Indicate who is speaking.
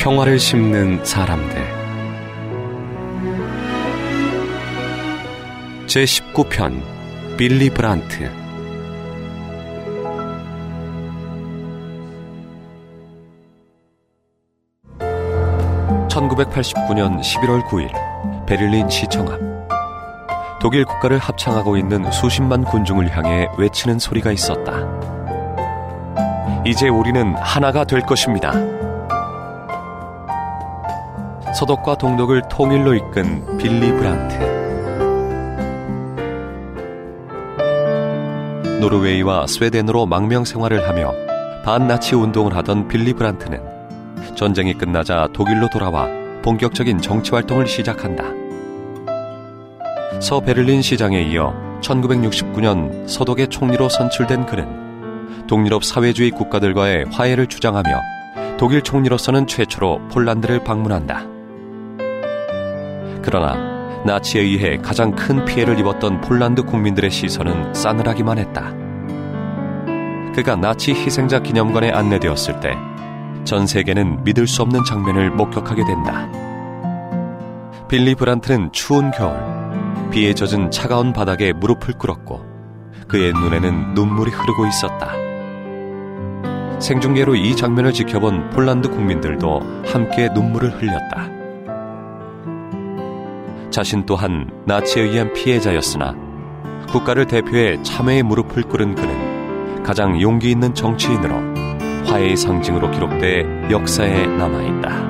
Speaker 1: 평화를 심는 사람들 제19편 빌리 브란트 1989년 11월 9일 베를린 시청 앞 독일 국가를 합창하고 있는 수십만 군중을 향해 외치는 소리가 있었다. 이제 우리는 하나가 될 것입니다. 서독과 동독을 통일로 이끈 빌리 브란트. 노르웨이와 스웨덴으로 망명 생활을 하며 반나치 운동을 하던 빌리 브란트는 전쟁이 끝나자 독일로 돌아와 본격적인 정치 활동을 시작한다. 서 베를린 시장에 이어 1969년 서독의 총리로 선출된 그는 동유럽 사회주의 국가들과의 화해를 주장하며 독일 총리로서는 최초로 폴란드를 방문한다. 그러나 나치에 의해 가장 큰 피해를 입었던 폴란드 국민들의 시선은 싸늘하기만 했다. 그가 나치 희생자 기념관에 안내되었을 때 전 세계는 믿을 수 없는 장면을 목격하게 된다. 빌리 브란트는 추운 겨울 비에 젖은 차가운 바닥에 무릎을 꿇었고 그의 눈에는 눈물이 흐르고 있었다. 생중계로 이 장면을 지켜본 폴란드 국민들도 함께 눈물을 흘렸다. 자신 또한 나치에 의한 피해자였으나 국가를 대표해 참회의 무릎을 꿇은 그는 가장 용기 있는 정치인으로 화해의 상징으로 기록돼 역사에 남아있다.